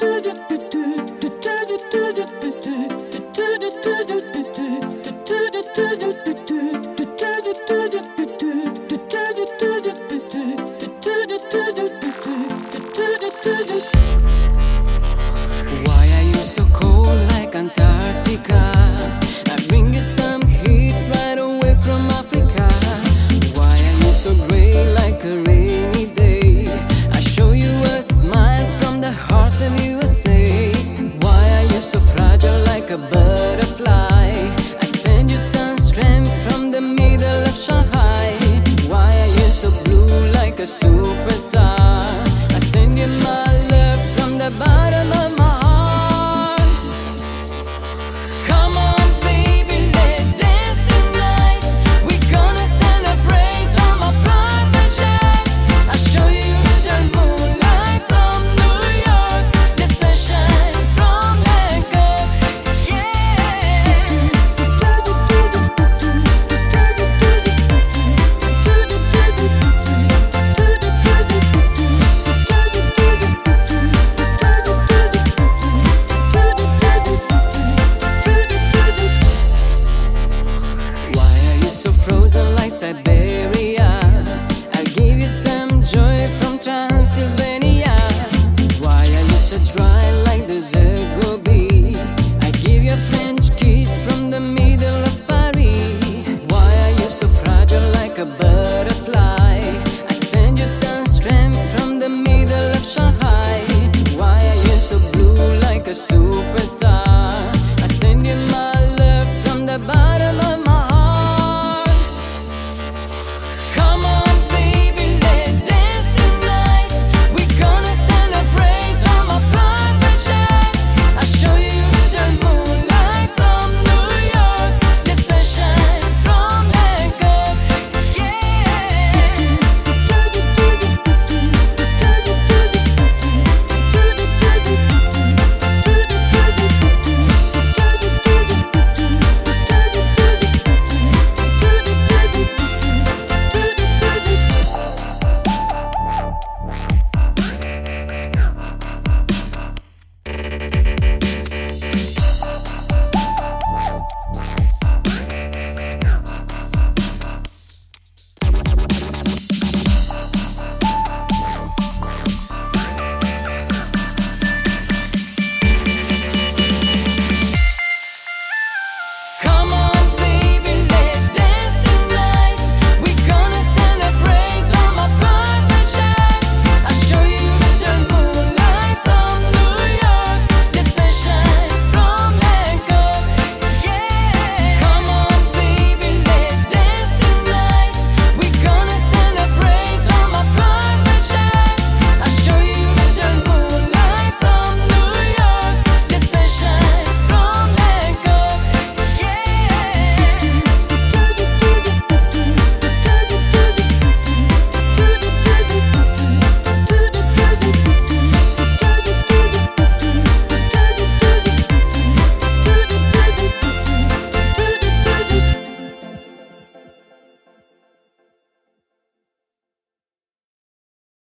do do que sua is it?